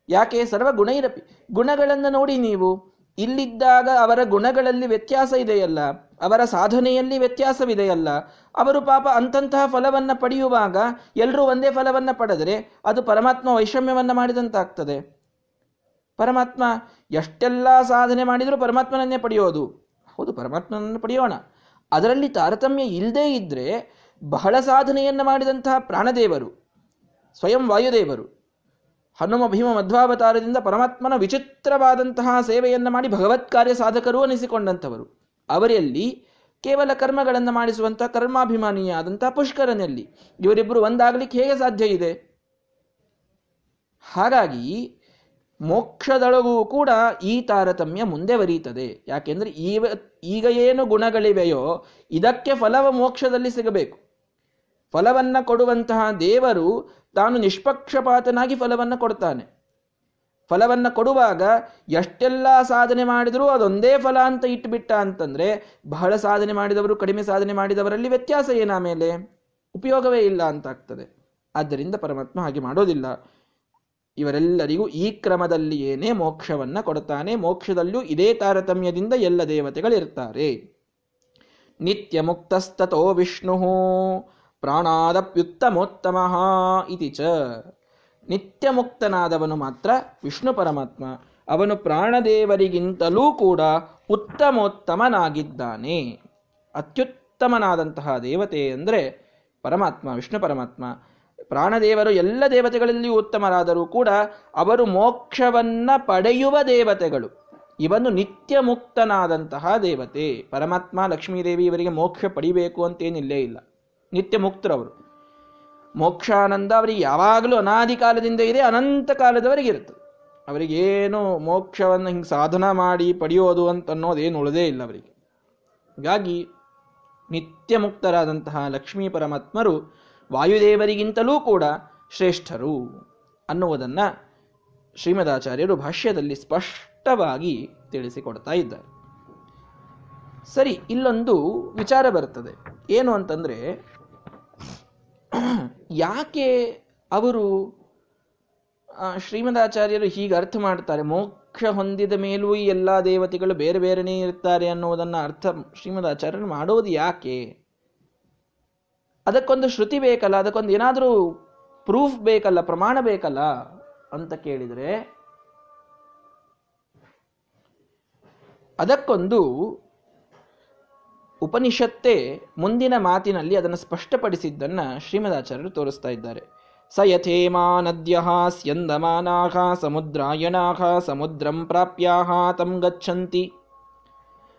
ಯಾಕೆ? ಸರ್ವ ಗುಣ ಇರಪಿ ಗುಣಗಳನ್ನು ನೋಡಿ ನೀವು. ಇಲ್ಲಿದ್ದಾಗ ಅವರ ಗುಣಗಳಲ್ಲಿ ವ್ಯತ್ಯಾಸ ಇದೆಯಲ್ಲ ಅವರ ಸಾಧನೆಯಲ್ಲಿ ವ್ಯತ್ಯಾಸವಿದೆಯಲ್ಲ, ಅವರು ಪಾಪ ಅಂತಹ ಫಲವನ್ನು ಪಡೆಯುವಾಗ ಎಲ್ಲರೂ ಒಂದೇ ಫಲವನ್ನು ಪಡೆದರೆ ಅದು ಪರಮಾತ್ಮ ವೈಷಮ್ಯವನ್ನು ಮಾಡಿದಂತಾಗ್ತದೆ. ಪರಮಾತ್ಮ ಎಷ್ಟೆಲ್ಲ ಸಾಧನೆ ಮಾಡಿದರೂ ಪರಮಾತ್ಮನನ್ನೇ ಪಡೆಯೋದು. ಹೌದು, ಪರಮಾತ್ಮನನ್ನು ಪಡೆಯೋಣ. ಅದರಲ್ಲಿ ತಾರತಮ್ಯ ಇಲ್ಲದೇ ಇದ್ದರೆ ಬಹಳ ಸಾಧನೆಯನ್ನು ಮಾಡಿದಂತಹ ಪ್ರಾಣದೇವರು, ಸ್ವಯಂ ವಾಯುದೇವರು, ಹನುಮ ಭೀಮ ಮಧ್ವಾವತಾರದಿಂದ ಪರಮಾತ್ಮನ ವಿಚಿತ್ರವಾದಂತಹ ಸೇವೆಯನ್ನು ಮಾಡಿ ಭಗವತ್ ಕಾರ್ಯ ಸಾಧಕರು ಅನಿಸಿಕೊಂಡಂಥವರು. ಅವರಲ್ಲಿ ಕೇವಲ ಕರ್ಮಗಳನ್ನು ಮಾಡಿಸುವಂತಹ ಕರ್ಮಾಭಿಮಾನಿಯಾದಂತಹ ಪುಷ್ಕರನಲ್ಲಿ ಇವರಿಬ್ಬರು ಒಂದಾಗಲಿಕ್ಕೆ ಹೇಗೆ ಸಾಧ್ಯ ಇದೆ? ಹಾಗಾಗಿ ಮೋಕ್ಷದೊಳಗೂ ಕೂಡ ಈ ತಾರತಮ್ಯ ಮುಂದೆ ಬರೀತದೆ ಯಾಕೆಂದ್ರೆ ಈಗ ಈಗ ಏನು ಗುಣಗಳಿವೆಯೋ ಇದಕ್ಕೆ ಫಲವ ಮೋಕ್ಷದಲ್ಲಿ ಸಿಗಬೇಕು. ಫಲವನ್ನ ಕೊಡುವಂತಹ ದೇವರು ತಾನು ನಿಷ್ಪಕ್ಷಪಾತನಾಗಿ ಫಲವನ್ನ ಕೊಡ್ತಾನೆ. ಫಲವನ್ನ ಕೊಡುವಾಗ ಎಷ್ಟೆಲ್ಲ ಸಾಧನೆ ಮಾಡಿದರೂ ಅದೊಂದೇ ಫಲ ಅಂತ ಇಟ್ಟುಬಿಟ್ಟ ಅಂತಂದರೆ ಬಹಳ ಸಾಧನೆ ಮಾಡಿದವರು, ಕಡಿಮೆ ಸಾಧನೆ ಮಾಡಿದವರಲ್ಲಿ ವ್ಯತ್ಯಾಸ ಏನಾಮೇಲೆ ಉಪಯೋಗವೇ ಇಲ್ಲ ಅಂತಾಗ್ತದೆ ಆದ್ದರಿಂದ ಪರಮಾತ್ಮ ಹಾಗೆ ಮಾಡೋದಿಲ್ಲ. ಇವರೆಲ್ಲರಿಗೂ ಈ ಕ್ರಮದಲ್ಲಿಯೇನೇ ಮೋಕ್ಷವನ್ನು ಕೊಡುತ್ತಾನೆ. ಮೋಕ್ಷದಲ್ಲೂ ಇದೇ ತಾರತಮ್ಯದಿಂದ ಎಲ್ಲ ದೇವತೆಗಳಿರ್ತಾರೆ. ನಿತ್ಯ ಮುಕ್ತಸ್ತೋ ವಿಷ್ಣು ಪ್ರಾಣಾದಪ್ಯುತ್ತಮೋತ್ತಮ ಇತಿ ಚ. ನಿತ್ಯ ಮುಕ್ತನಾದವನು ಮಾತ್ರ ವಿಷ್ಣು ಪರಮಾತ್ಮ. ಅವನು ಪ್ರಾಣದೇವರಿಗಿಂತಲೂ ಕೂಡ ಉತ್ತಮೋತ್ತಮನಾಗಿದ್ದಾನೆ. ಅತ್ಯುತ್ತಮನಾದಂತಹ ದೇವತೆ ಅಂದರೆ ಪರಮಾತ್ಮ, ವಿಷ್ಣು ಪರಮಾತ್ಮ. ಪ್ರಾಣದೇವರು ಎಲ್ಲ ದೇವತೆಗಳಲ್ಲಿಯೂ ಉತ್ತಮರಾದರೂ ಕೂಡ ಅವರು ಮೋಕ್ಷವನ್ನ ಪಡೆಯುವ ದೇವತೆಗಳು. ಇವನು ನಿತ್ಯ ಮುಕ್ತನಾದಂತಹ ದೇವತೆ. ಪರಮಾತ್ಮ, ಲಕ್ಷ್ಮೀದೇವಿ ಇವರಿಗೆ ಮೋಕ್ಷ ಪಡಿಬೇಕು ಅಂತೇನಿಲ್ಲೇ ಇಲ್ಲ. ನಿತ್ಯ ಮುಕ್ತರವರು ಮೋಕ್ಷಾನಂದ ಅವರಿಗೆ ಯಾವಾಗಲೂ ಅನಾದಿ ಕಾಲದಿಂದ ಇದೆ, ಅನಂತ ಕಾಲದವರೆಗೆ ಇರುತ್ತೆ. ಅವರಿಗೇನು ಮೋಕ್ಷವನ್ನು ಹಿಂಗೆ ಸಾಧನ ಮಾಡಿ ಪಡೆಯೋದು ಅಂತ ಅನ್ನೋದೇನು ಉಳದೇ ಇಲ್ಲ ಅವರಿಗೆ. ಹೀಗಾಗಿ ನಿತ್ಯ ಮುಕ್ತರಾದಂತಹ ಲಕ್ಷ್ಮೀ ಪರಮಾತ್ಮರು ವಾಯುದೇವರಿಗಿಂತಲೂ ಕೂಡ ಶ್ರೇಷ್ಠರು ಅನ್ನುವುದನ್ನು ಶ್ರೀಮದಾಚಾರ್ಯರು ಭಾಷ್ಯದಲ್ಲಿ ಸ್ಪಷ್ಟವಾಗಿ ತಿಳಿಸಿಕೊಡ್ತಾ ಇದ್ದಾರೆ. ಸರಿ, ಇಲ್ಲೊಂದು ವಿಚಾರ ಬರ್ತದೆ. ಏನು ಅಂತಂದ್ರೆ ಯಾಕೆ ಅವರು ಶ್ರೀಮದಾಚಾರ್ಯರು ಹೀಗೆ ಅರ್ಥ ಮಾಡ್ತಾರೆ? ಮೋಕ್ಷ ಹೊಂದಿದ ಮೇಲೂ ಈ ಎಲ್ಲ ದೇವತೆಗಳು ಬೇರೆ ಬೇರೆನೇ ಇರ್ತಾರೆ ಅನ್ನೋದನ್ನು ಅರ್ಥ ಶ್ರೀಮದಾಚಾರ್ಯರು ಮಾಡೋದು ಯಾಕೆ? ಅದಕ್ಕೊಂದು ಶ್ರುತಿ ಬೇಕಲ್ಲ, ಅದಕ್ಕೊಂದು ಏನಾದರೂ ಪ್ರೂಫ್ ಬೇಕಲ್ಲ, ಪ್ರಮಾಣ ಬೇಕಲ್ಲ ಅಂತ ಕೇಳಿದರೆ, ಅದಕ್ಕೊಂದು ಉಪನಿಷತ್ತೇ ಮುಂದಿನ ಮಾತಿನಲ್ಲಿ ಅದನ್ನು ಸ್ಪಷ್ಟಪಡಿಸಿದ್ದನ್ನು ಶ್ರೀಮದಾಚಾರ್ಯರು ತೋರಿಸ್ತಾ ಇದ್ದಾರೆ. ಸ ಯಥೇಮಾ ನದ್ಯ ಸ್ಯಂದಮಾನಾಹ ಸಮುದ್ರಾಯಣಾಹ ಸಮುದ್ರಂ ಪ್ರಾಪ್ಯಾಹ ತಂ ಗಚ್ಚಂತಿ.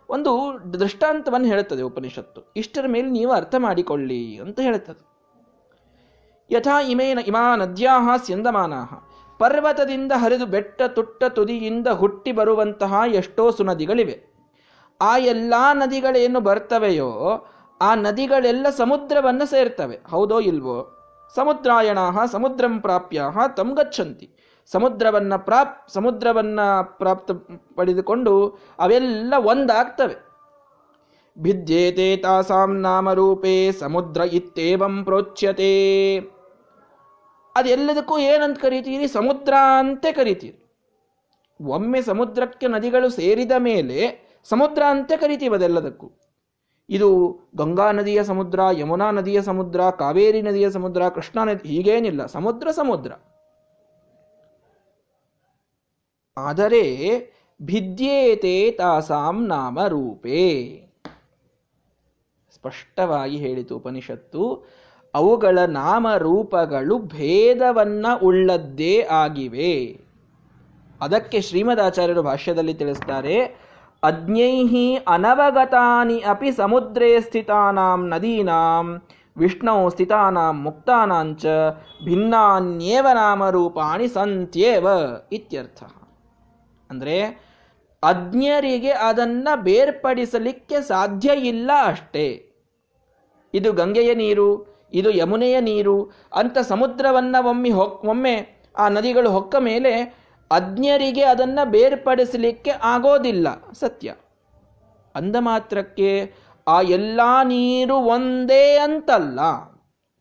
ಒಂದು ದೃಷ್ಟಾಂತವನ್ನು ಹೇಳುತ್ತದೆ ಉಪನಿಷತ್ತು. ಇಷ್ಟರ ಮೇಲೆ ನೀವು ಅರ್ಥ ಮಾಡಿಕೊಳ್ಳಿ ಅಂತ ಹೇಳುತ್ತದೆ. ಯಥಾ ಇಮೇನ ಇಮಾ ನದ್ಯಾಹ ಸ್ಯಂದಮಾನಾಹ. ಪರ್ವತದಿಂದ ಹರಿದು ಬೆಟ್ಟ ತುಟ್ಟ ತುದಿಯಿಂದ ಹುಟ್ಟಿ ಬರುವಂತಹ ಎಷ್ಟೋ ಸುನದಿಗಳಿವೆ. ಆ ಎಲ್ಲ ನದಿಗಳೇನು ಬರ್ತವೆಯೋ ಆ ನದಿಗಳೆಲ್ಲ ಸಮುದ್ರವನ್ನು ಸೇರ್ತವೆ. ಹೌದೋ ಇಲ್ವೋ? ಸಮುದ್ರಾಯಣ ಸಮುದ್ರಂ ಪ್ರಾಪ್ಯ ತಮ್ ಗಚ್ಚಂತಿ. ಸಮುದ್ರವನ್ನ ಪ್ರಾಪ್, ಸಮುದ್ರವನ್ನ ಪ್ರಾಪ್ತ ಪಡೆದುಕೊಂಡು ಅವೆಲ್ಲ ಒಂದಾಗ್ತವೆ. ಭಿದ್ಯೇತೆ ತಾಸಾಂ ನಾಮರೂಪೇ, ಸಮುದ್ರ ಇತ್ತೇವಂ ಪ್ರೋಚ್ಯತೆ. ಅದೆಲ್ಲದಕ್ಕೂ ಏನಂತ ಕರಿತೀರಿ? ಸಮುದ್ರ ಅಂತೆ ಕರಿತೀರಿ. ಒಮ್ಮೆ ಸಮುದ್ರಕ್ಕೆ ನದಿಗಳು ಸೇರಿದ ಮೇಲೆ ಸಮುದ್ರ ಅಂತ ಕರಿತೀವಿ ಅದೆಲ್ಲದಕ್ಕೂ. ಇದು ಗಂಗಾ ನದಿಯ ಸಮುದ್ರ, ಯಮುನಾ ನದಿಯ ಸಮುದ್ರ, ಕಾವೇರಿ ನದಿಯ ಸಮುದ್ರ, ಕೃಷ್ಣಾ ನದಿ, ಹೀಗೇನಿಲ್ಲ. ಸಮುದ್ರ ಸಮುದ್ರ. ಆದರೆ ಭಿದ್ಯೇತೆ ತಾಸಾಂ ನಾಮ ರೂಪೇ ಸ್ಪಷ್ಟವಾಗಿ ಹೇಳಿತು ಉಪನಿಷತ್ತು, ಅವುಗಳ ನಾಮರೂಪಗಳು ಭೇದವನ್ನ ಉಳ್ಳದ್ದೇ ಆಗಿವೆ. ಅದಕ್ಕೆ ಶ್ರೀಮದಾಚಾರ್ಯರು ಭಾಷ್ಯದಲ್ಲಿ ತಿಳಿಸ್ತಾರೆ ಅಜ್ಞೈಹಿ ಅನವಗತಾನಿ ಅಪಿ ಸಮುದ್ರೇ ಸ್ಥಿತಾನಾಂ ನದೀನಾಂ ವಿಷ್ಣು ಸ್ಥಿತಾನಾಂ ಮುಕ್ತಾನಾಂಚ ಭಿನ್ನಾನ್ಯೇವ ನಾಮರೂಪಾಣಿ ಸಂತ್ಯೇವ ಇತ್ಯರ್ಥ. ಅಂದರೆ ಅಜ್ಞರಿಗೆ ಅದನ್ನು ಬೇರ್ಪಡಿಸಲಿಕ್ಕೆ ಸಾಧ್ಯ ಇಲ್ಲ ಅಷ್ಟೇ. ಇದು ಗಂಗೆಯ ನೀರು, ಇದು ಯಮುನೆಯ ನೀರು, ಅಂತ ಸಮುದ್ರವನ್ನು ಒಮ್ಮೆ ಒಮ್ಮೆ ಆ ನದಿಗಳು ಹೊಕ್ಕ ಮೇಲೆ ಅಜ್ಞರಿಗೆ ಅದನ್ನು ಬೇರ್ಪಡಿಸಲಿಕ್ಕೆ ಆಗೋದಿಲ್ಲ. ಸತ್ಯ. ಅಂದ ಮಾತ್ರಕ್ಕೆ ಆ ಎಲ್ಲ ನೀರು ಒಂದೇ ಅಂತಲ್ಲ.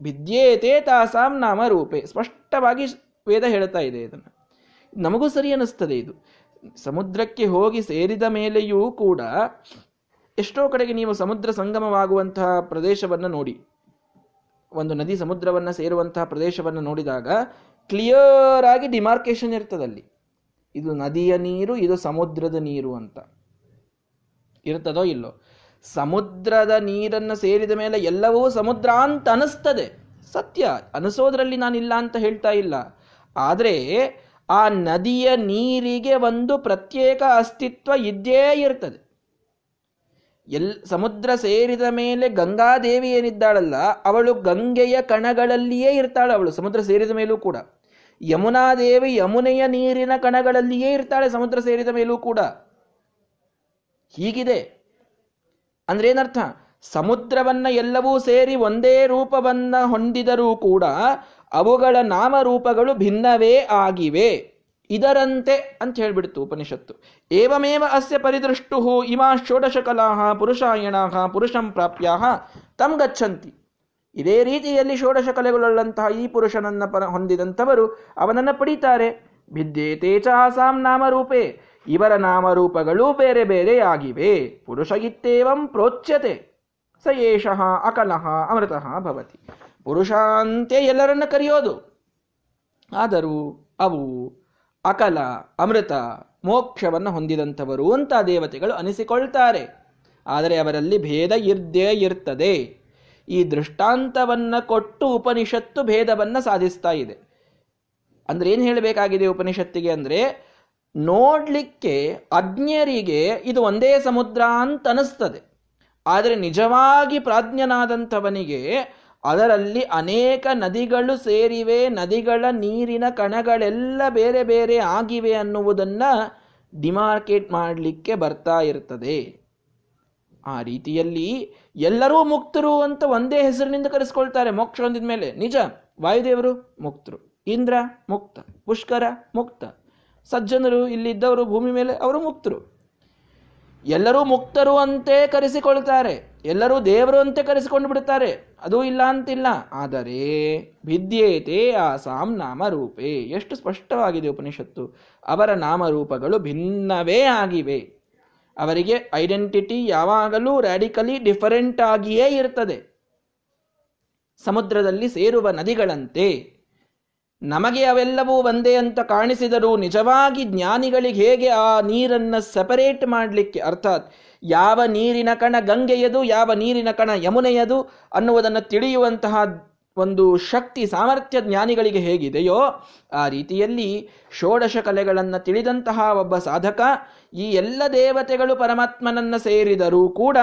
ವಿದ್ಯೇತೆ ತಾಸಾಂ ನಾಮ ರೂಪೆ. ಸ್ಪಷ್ಟವಾಗಿ ವೇದ ಹೇಳ್ತಾ ಇದೆ ಇದನ್ನು. ನಮಗೂ ಸರಿ ಅನ್ನಿಸ್ತದೆ ಇದು. ಸಮುದ್ರಕ್ಕೆ ಹೋಗಿ ಸೇರಿದ ಮೇಲೆಯೂ ಕೂಡ ಎಷ್ಟೋ ಕಡೆಗೆ ನೀವು ಸಮುದ್ರ ಸಂಗಮವಾಗುವಂತಹ ಪ್ರದೇಶವನ್ನು ನೋಡಿ. ಒಂದು ನದಿ ಸಮುದ್ರವನ್ನು ಸೇರುವಂತಹ ಪ್ರದೇಶವನ್ನು ನೋಡಿದಾಗ ಕ್ಲಿಯರ್ ಆಗಿ ಡಿಮಾರ್ಕೇಶನ್ ಇರ್ತದಲ್ಲಿ ಇದು ನದಿಯ ನೀರು, ಇದು ಸಮುದ್ರದ ನೀರು ಅಂತ. ಇರ್ತದೋ ಇಲ್ಲೋ? ಸಮುದ್ರದ ನೀರನ್ನು ಸೇರಿದ ಮೇಲೆ ಎಲ್ಲವೂ ಸಮುದ್ರ ಅಂತ ಅನಿಸ್ತದೆ ಸತ್ಯ. ಅನಿಸೋದ್ರಲ್ಲಿ ನಾನಿಲ್ಲ ಅಂತ ಹೇಳ್ತಾ ಇಲ್ಲ. ಆದರೆ ಆ ನದಿಯ ನೀರಿಗೆ ಒಂದು ಪ್ರತ್ಯೇಕ ಅಸ್ತಿತ್ವ ಇದ್ದೇ ಇರ್ತದೆ. ಎಲ್, ಸಮುದ್ರ ಸೇರಿದ ಮೇಲೆ ಗಂಗಾದೇವಿ ಏನಿದ್ದಾಳಲ್ಲ, ಅವಳು ಗಂಗೆಯ ಕಣಗಳಲ್ಲಿಯೇ ಇರ್ತಾಳೆ ಅವಳು ಸಮುದ್ರ ಸೇರಿದ ಮೇಲೂ ಕೂಡ. ಯಮುನಾದೇವಿ ಯಮುನೆಯ ನೀರಿನ ಕಣಗಳಲ್ಲಿಯೇ ಇರ್ತಾಳೆ, ಸಮುದ್ರ ಸೇರಿದ ಮೇಲೂ ಕೂಡ. ಹೀಗಿದೆ. ಅಂದ್ರೆ ಏನರ್ಥ ಸಮುದ್ರವನ್ನ ಎಲ್ಲವೂ ಸೇರಿ ಒಂದೇ ರೂಪವನ್ನ ಹೊಂದಿದರೂ ಕೂಡ ಅವುಗಳ ನಾಮರೂಪಗಳು ಭಿನ್ನವೇ ಆಗಿವೆ. ಇದರಂತೆ ಅಂತ ಹೇಳ್ಬಿಡ್ತು ಉಪನಿಷತ್ತು. ಏವಮೇವ ಅಸ್ಯ ಪರಿದೃಷ್ಟು ಇಮಾ ಷೋಡಶ ಕಲಾ ಪುರುಷಾಯಣ ಪುರುಷಂ ಪ್ರಾಪ್ಯ ತಂ ಗಚ್ಚಂತಿ. ಇದೇ ರೀತಿಯಲ್ಲಿ ಷೋಡಶ ಕಲೆಗಳುಳ್ಳಂತಹ ಈ ಪುರುಷನನ್ನ ಪರ ಹೊಂದಿದಂಥವರು ಅವನನ್ನು ಪಡೀತಾರೆ. ಭಿದ್ಯೇತೆ ಆಸಾಂ ನಾಮರೂಪೇ, ಇವರ ನಾಮರೂಪಗಳೂ ಬೇರೆ ಬೇರೆಯಾಗಿವೆ ಪುರುಷ ಇತ್ತೇವಂ ಪ್ರೋಚ್ಯತೆ, ಸ ಏಷಃ ಅಕಲಃ ಅಮೃತಃ ಭವತಿ. ಪುರುಷ ಅಂತೆ ಎಲ್ಲರನ್ನ ಕರೆಯೋದು, ಆದರೂ ಅವು ಅಕಲ, ಅಮೃತ, ಮೋಕ್ಷವನ್ನು ಹೊಂದಿದಂಥವರು ಅಂತ ದೇವತೆಗಳು ಅನಿಸಿಕೊಳ್ತಾರೆ. ಆದರೆ ಅವರಲ್ಲಿ ಭೇದ ಇರ್ದೇ ಇರ್ತದೆ. ಈ ದೃಷ್ಟಾಂತವನ್ನ ಕೊಟ್ಟು ಉಪನಿಷತ್ತು ಭೇದವನ್ನು ಸಾಧಿಸ್ತಾ ಇದೆ. ಅಂದ್ರೆ ಏನು ಹೇಳಬೇಕಾಗಿದೆ ಉಪನಿಷತ್ತಿಗೆ ಅಂದರೆ, ನೋಡಲಿಕ್ಕೆ ಅಜ್ಞರಿಗೆ ಇದು ಒಂದೇ ಸಮುದ್ರ ಅಂತ ಅನಿಸ್ತದೆ. ಆದರೆ ನಿಜವಾಗಿ ಪ್ರಾಜ್ಞನಾದಂಥವನಿಗೆ ಅದರಲ್ಲಿ ಅನೇಕ ನದಿಗಳು ಸೇರಿವೆ, ನದಿಗಳ ನೀರಿನ ಕಣಗಳೆಲ್ಲ ಬೇರೆ ಬೇರೆ ಆಗಿವೆ ಅನ್ನುವುದನ್ನು ಡಿಮಾರ್ಕೇಟ್ ಮಾಡಲಿಕ್ಕೆ ಬರ್ತಾ ಇರ್ತದೆ. ಆ ರೀತಿಯಲ್ಲಿ ಎಲ್ಲರೂ ಮುಕ್ತರು ಅಂತ ಒಂದೇ ಹೆಸರಿನಿಂದ ಕರೆಸ್ಕೊಳ್ತಾರೆ ಮೋಕ್ಷ ಹೊಂದಿದ ಮೇಲೆ. ನಿಜ? ವಾಯುದೇವರು ಮುಕ್ತರು. ಇಂದ್ರ ಮುಕ್ತ. ಪುಷ್ಕರ ಮುಕ್ತ. ಸಜ್ಜನರು ಇಲ್ಲಿದ್ದವರು ಭೂಮಿ ಮೇಲೆ ಅವರು ಮುಕ್ತರು. ಎಲ್ಲರೂ ಮುಕ್ತರು ಅಂತೆ ಕರೆಸಿಕೊಳ್ತಾರೆ. ಎಲ್ಲರೂ ದೇವರು ಅಂತೆ ಕರೆಸಿಕೊಂಡು ಬಿಡುತ್ತಾರೆ. ಅದು ಇಲ್ಲ ಅಂತಿಲ್ಲ. ಆದರೆ ಭಿದ್ಯೇತೆ ಆಸಾಂ ನಾಮರೂಪೇ. ಎಷ್ಟು ಸ್ಪಷ್ಟವಾಗಿದೆ ಉಪನಿಷತ್ತು. ಅವರ ನಾಮರೂಪಗಳು ಭಿನ್ನವೇ ಆಗಿವೆ. ಅವರಿಗೆ ಐಡೆಂಟಿಟಿ ಯಾವಾಗಲೂ ರ್ಯಾಡಿಕಲಿ ಡಿಫರೆಂಟ್ ಆಗಿಯೇ ಇರ್ತದೆ. ಸಮುದ್ರದಲ್ಲಿ ಸೇರುವ ನದಿಗಳಂತೆ ನಮಗೆ ಅವೆಲ್ಲವೂ ಒಂದೇ ಅಂತ ಕಾಣಿಸಿದರೂ ನಿಜವಾಗಿ ಜ್ಞಾನಿಗಳಿಗೆ ಹೇಗೆ ಆ ನೀರನ್ನು ಸೆಪರೇಟ್ ಮಾಡಲಿಕ್ಕೆ? ಅರ್ಥಾತ್ ಯಾವ ನೀರಿನ ಕಣ ಗಂಗೆಯದು, ಯಾವ ನೀರಿನ ಕಣ ಯಮುನೆಯದು ಅನ್ನುವುದನ್ನು ತಿಳಿಯುವಂತಹ ಒಂದು ಶಕ್ತಿ ಸಾಮರ್ಥ್ಯ ಜ್ಞಾನಿಗಳಿಗೆ ಹೇಗಿದೆಯೋ ಆ ರೀತಿಯಲ್ಲಿ ಷೋಡಶ ಕಲೆಗಳನ್ನು ತಿಳಿದಂತಹ ಒಬ್ಬ ಸಾಧಕ ಈ ಎಲ್ಲ ದೇವತೆಗಳು ಪರಮಾತ್ಮನನ್ನ ಸೇರಿದರೂ ಕೂಡ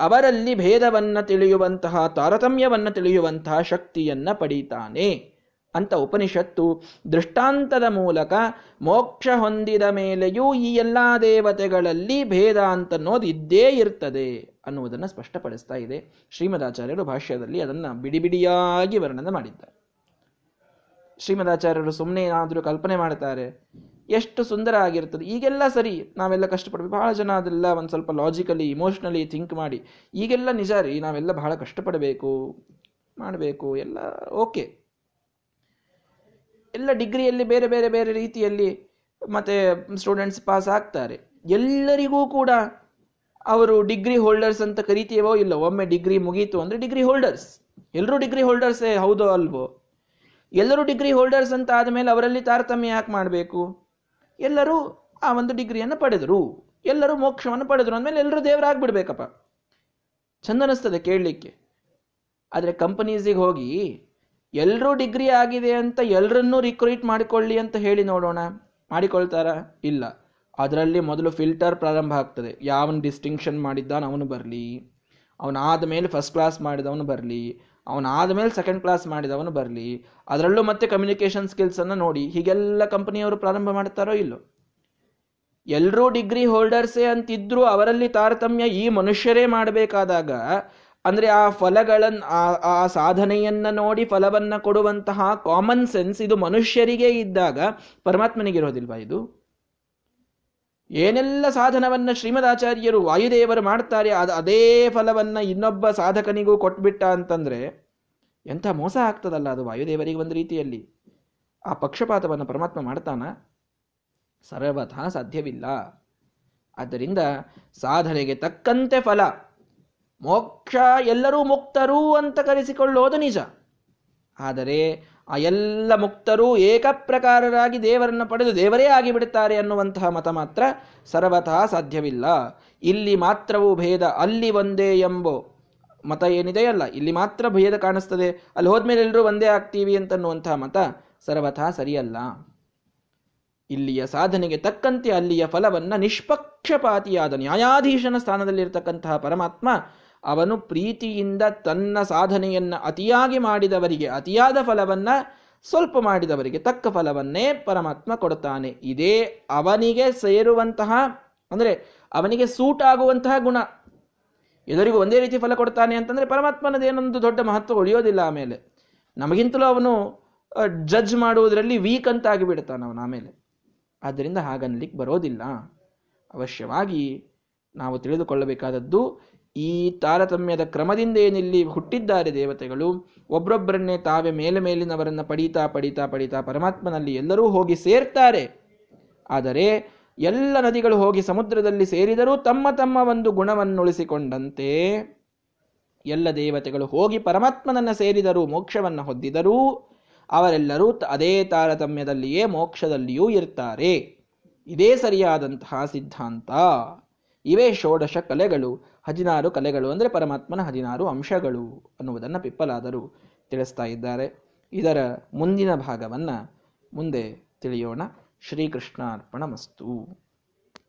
ಅವರಲ್ಲಿ ಭೇದವನ್ನು ತಿಳಿಯುವಂತಹ, ತಾರತಮ್ಯವನ್ನು ತಿಳಿಯುವಂತಹ ಶಕ್ತಿಯನ್ನು ಪಡೀತಾನೆ. ಅಂತ ಉಪನಿಷತ್ತು ದೃಷ್ಟಾಂತದ ಮೂಲಕ ಮೋಕ್ಷ ಹೊಂದಿದ ಮೇಲೆಯೂ ಈ ಎಲ್ಲ ದೇವತೆಗಳಲ್ಲಿ ಭೇದ ಅಂತನ್ನೋದು ಇದ್ದೇ ಇರ್ತದೆ. ಅನ್ನುವುದನ್ನು ಸ್ಪಷ್ಟಪಡಿಸ್ತಾ ಇದೆ. ಶ್ರೀಮದಾಚಾರ್ಯರು ಭಾಷ್ಯದಲ್ಲಿ ಅದನ್ನು ಬಿಡಿಬಿಡಿಯಾಗಿ ವರ್ಣನೆ ಮಾಡಿದ್ದಾರೆ. ಶ್ರೀಮದಾಚಾರ್ಯರು ಸುಮ್ಮನೆ ಏನಾದರೂ ಕಲ್ಪನೆ ಮಾಡ್ತಾರೆ, ಎಷ್ಟು ಸುಂದರ ಆಗಿರ್ತದೆ, ಈಗೆಲ್ಲ ಸರಿ, ನಾವೆಲ್ಲ ಕಷ್ಟಪಡ್ಬೇಕು ಬಹಳ ಜನ ಅದೆಲ್ಲ ಒಂದು ಸ್ವಲ್ಪ ಲಾಜಿಕಲಿ ಇಮೋಷ್ನಲಿ ಥಿಂಕ್ ಮಾಡಿ, ಈಗೆಲ್ಲ ನಿಜ ರೀ, ನಾವೆಲ್ಲ ಬಹಳ ಕಷ್ಟಪಡಬೇಕು, ಮಾಡಬೇಕು, ಎಲ್ಲ ಓಕೆ ಎಲ್ಲ ಡಿಗ್ರಿಯಲ್ಲಿ ಬೇರೆ ಬೇರೆ ಬೇರೆ ರೀತಿಯಲ್ಲಿ ಮತ್ತೆ ಸ್ಟೂಡೆಂಟ್ಸ್ ಪಾಸ್ ಆಗ್ತಾರೆ. ಎಲ್ಲರಿಗೂ ಕೂಡ ಅವರು ಡಿಗ್ರಿ ಹೋಲ್ಡರ್ಸ್ ಅಂತ ಕರಿತೀವೋ ಇಲ್ಲ, ಒಮ್ಮೆ ಡಿಗ್ರಿ ಮುಗೀತು ಅಂದ್ರೆ ಡಿಗ್ರಿ ಹೋಲ್ಡರ್ಸ್ ಎಲ್ಲರೂ ಡಿಗ್ರಿ ಹೋಲ್ಡರ್ಸೇ ಹೌದೋ ಅಲ್ವೋ? ಎಲ್ಲರೂ ಡಿಗ್ರಿ ಹೋಲ್ಡರ್ಸ್ ಅಂತ ಆದಮೇಲೆ ಅವರಲ್ಲಿ ತಾರತಮ್ಯ ಯಾಕೆ ಮಾಡಬೇಕು? ಎಲ್ಲರೂ ಆ ಒಂದು ಡಿಗ್ರಿಯನ್ನು ಪಡೆದರು. ಎಲ್ಲರೂ ಮೋಕ್ಷವನ್ನು ಪಡೆದರು. ಅಂದಮೇಲೆ ಎಲ್ಲರೂ ದೇವರಾಗ್ಬಿಡ್ಬೇಕಪ್ಪ. ಚಂದ ಅನಿಸ್ತದೆ ಕೇಳಲಿಕ್ಕೆ. ಆದರೆ ಕಂಪನೀಸಿಗೆ ಹೋಗಿ ಎಲ್ಲರೂ ಡಿಗ್ರಿ ಆಗಿದೆ ಅಂತ ಎಲ್ಲರನ್ನೂ ರಿಕ್ರೂಟ್ ಮಾಡಿಕೊಳ್ಳಿ ಅಂತ ಹೇಳಿ ನೋಡೋಣ. ಮಾಡಿಕೊಳ್ತಾರಾ? ಇಲ್ಲ. ಅದರಲ್ಲಿ ಮೊದಲು ಫಿಲ್ಟರ್ ಪ್ರಾರಂಭ ಆಗ್ತದೆ. ಯಾವನು ಡಿಸ್ಟಿಂಕ್ಷನ್ ಮಾಡಿದ್ದಾನ ಅವನು ಬರಲಿ. ಅವನಾದ ಮೇಲೆ ಫಸ್ಟ್ ಕ್ಲಾಸ್ ಮಾಡಿದವನು ಬರಲಿ. ಅವನಾದ ಮೇಲೆ ಸೆಕೆಂಡ್ ಕ್ಲಾಸ್ ಮಾಡಿದವನು ಬರಲಿ. ಅದರಲ್ಲೂ ಮತ್ತೆ ಕಮ್ಯುನಿಕೇಷನ್ ಸ್ಕಿಲ್ಸನ್ನು ನೋಡಿ. ಹೀಗೆಲ್ಲ ಕಂಪನಿಯವರು ಪ್ರಾರಂಭ ಮಾಡ್ತಾರೋ ಇಲ್ಲೋ? ಎಲ್ಲರೂ ಡಿಗ್ರಿ ಹೋಲ್ಡರ್ಸೇ ಅಂತಿದ್ರು ಅವರಲ್ಲಿ ತಾರತಮ್ಯ ಈ ಮನುಷ್ಯರೇ ಮಾಡಬೇಕಾದಾಗ, ಅಂದರೆ ಆ ಫಲಗಳನ್ನು ಆ ಸಾಧನೆಯನ್ನು ನೋಡಿ ಫಲವನ್ನು ಕೊಡುವಂತಹ ಕಾಮನ್ ಸೆನ್ಸ್ ಇದು ಮನುಷ್ಯರಿಗೆ ಇದ್ದಾಗ ಪರಮಾತ್ಮನಿಗಿರೋದಿಲ್ವಾ ಇದು? ಏನೆಲ್ಲ ಸಾಧನವನ್ನು ಶ್ರೀಮದಾಚಾರ್ಯರು ವಾಯುದೇವರು ಮಾಡ್ತಾರೆ ಅದು ಅದೇ ಫಲವನ್ನು ಇನ್ನೊಬ್ಬ ಸಾಧಕನಿಗೂ ಕೊಟ್ಬಿಟ್ಟ ಅಂತಂದರೆ ಎಂಥ ಮೋಸ ಆಗ್ತದಲ್ಲ ಅದು ವಾಯುದೇವರಿಗೆ ಒಂದು ರೀತಿಯಲ್ಲಿ. ಆ ಪಕ್ಷಪಾತವನ್ನು ಪರಮಾತ್ಮ ಮಾಡ್ತಾನ? ಸರ್ವಥಾ ಸಾಧ್ಯವಿಲ್ಲ. ಆದ್ದರಿಂದ ಸಾಧನೆಗೆ ತಕ್ಕಂತೆ ಫಲ. ಮೋಕ್ಷ ಎಲ್ಲರೂ ಮುಕ್ತರು ಅಂತ ಕರೆಸಿಕೊಳ್ಳೋದು ನಿಜ. ಆದರೆ ಆ ಎಲ್ಲ ಮುಕ್ತರು ಏಕಪ್ರಕಾರರಾಗಿ ದೇವರನ್ನು ಪಡೆದು ದೇವರೇ ಆಗಿಬಿಡುತ್ತಾರೆ ಅನ್ನುವಂತಹ ಮತ ಮಾತ್ರ ಸರ್ವತಃ ಸಾಧ್ಯವಿಲ್ಲ. ಇಲ್ಲಿ ಮಾತ್ರವೂ ಭೇದ, ಅಲ್ಲಿ ಒಂದೇ ಎಂಬೋ ಮತ ಏನಿದೆಯಲ್ಲ ಇಲ್ಲಿ ಮಾತ್ರ ಭೇದ ಕಾಣಿಸ್ತದೆ. ಅಲ್ಲಿ ಹೋದ್ಮೇಲೆ ಎಲ್ಲರೂ ಒಂದೇ ಆಗ್ತೀವಿ ಅಂತನ್ನುವಂತಹ ಮತ ಸರ್ವಥಾ ಸರಿಯಲ್ಲ. ಇಲ್ಲಿಯ ಸಾಧನೆಗೆ ತಕ್ಕಂತೆ ಅಲ್ಲಿಯ ಫಲವನ್ನ ನಿಷ್ಪಕ್ಷಪಾತಿಯಾದ ನ್ಯಾಯಾಧೀಶನ ಸ್ಥಾನದಲ್ಲಿರತಕ್ಕಂತಹ ಪರಮಾತ್ಮ ಅವನು ಪ್ರೀತಿಯಿಂದ ತನ್ನ ಸಾಧನೆಯನ್ನು ಅತಿಯಾಗಿ ಮಾಡಿದವರಿಗೆ, ಅತಿಯಾದ ಫಲವನ್ನು ಸ್ವಲ್ಪ ಮಾಡಿದವರಿಗೆ, ತಕ್ಕ ಫಲವನ್ನೇ ಪರಮಾತ್ಮ ಕೊಡುತ್ತಾನೆ. ಇದೇ ಅವನಿಗೆ ಸೇರುವಂತಹ, ಅಂದರೆ ಅವನಿಗೆ ಸೂಟ್ ಆಗುವಂತಹ ಗುಣ. ಎಲ್ಲರಿಗೂ ಒಂದೇ ರೀತಿ ಫಲ ಕೊಡ್ತಾನೆ ಅಂತಂದ್ರೆ ಪರಮಾತ್ಮನದೇನೊಂದು ದೊಡ್ಡ ಮಹತ್ವ ಉಳಿಯೋದಿಲ್ಲ ಆಮೇಲೆ. ನಮಗಿಂತಲೂ ಅವನು ಜಡ್ಜ್ ಮಾಡುವುದರಲ್ಲಿ ವೀಕ್ ಅಂತ ಆಗಿಬಿಡ್ತಾನೆ ಅವನು ಆಮೇಲೆ. ಆದ್ದರಿಂದ ಹಾಗನ್ಲಿಕ್ಕೆ ಬರೋದಿಲ್ಲ. ಅವಶ್ಯವಾಗಿ ನಾವು ತಿಳಿದುಕೊಳ್ಳಬೇಕಾದದ್ದು ಈ ತಾರತಮ್ಯದ ಕ್ರಮದಿಂದ ಏನಿಲ್ಲಿ ಹುಟ್ಟಿದ್ದಾರೆ ದೇವತೆಗಳು. ಒಬ್ಬರೊಬ್ಬರನ್ನೇ ತಾವೇ ಮೇಲೆ ಮೇಲಿನವರನ್ನು ಪಡೀತಾ ಪಡೀತಾ ಪಡೀತಾ ಪರಮಾತ್ಮನಲ್ಲಿ ಎಲ್ಲರೂ ಹೋಗಿ ಸೇರ್ತಾರೆ. ಆದರೆ ಎಲ್ಲ ನದಿಗಳು ಹೋಗಿ ಸಮುದ್ರದಲ್ಲಿ ಸೇರಿದರೂ ತಮ್ಮ ತಮ್ಮ ಒಂದು ಗುಣವನ್ನುಳಿಸಿಕೊಂಡಂತೆ ಎಲ್ಲ ದೇವತೆಗಳು ಹೋಗಿ ಪರಮಾತ್ಮನನ್ನು ಸೇರಿದರೂ, ಮೋಕ್ಷವನ್ನು ಹೊಂದಿದರೂ ಅವರೆಲ್ಲರೂ ಅದೇ ತಾರತಮ್ಯದಲ್ಲಿಯೇ ಮೋಕ್ಷದಲ್ಲಿಯೂ ಇರ್ತಾರೆ. ಇದೇ ಸರಿಯಾದಂತಹ ಸಿದ್ಧಾಂತ. ಇವೇ ಷೋಡಶ ಕಲೆಗಳು. ಹದಿನಾರು ಕಲೆಗಳು ಅಂದರೆ ಪರಮಾತ್ಮನ ಹದಿನಾರು ಅಂಶಗಳು ಅನ್ನುವುದನ್ನು ಪಿಪ್ಪಲಾದರು ತಿಳಿಸ್ತಾ ಇದ್ದಾರೆ. ಇದರ ಮುಂದಿನ ಭಾಗವನ್ನು ಮುಂದೆ ತಿಳಿಯೋಣ. ಶ್ರೀಕೃಷ್ಣಾರ್ಪಣ ಮಸ್ತು